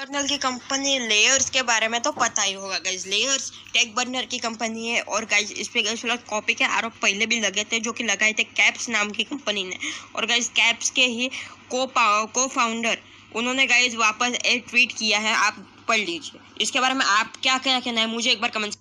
Colonel की company layers के बारे में तो पता ही होगा गाइज़ लेयर्स टेक बर्नर की कंपनी है और गाइज़ इस पे गाइज़ फ़िलहाल कॉपी के आरोप पहले भी लगे थे जो कि लगाए थे कैप्स नाम की कंपनी ने. और गाइज़ कैप्स के ही को को फाउंडर उन्होंने गाइज़ वापस एक ट्वीट किया है, आप पढ़ लीजिए. इसके बारे में आप क्या क्या कहना है? मुझे एक बार कमेंट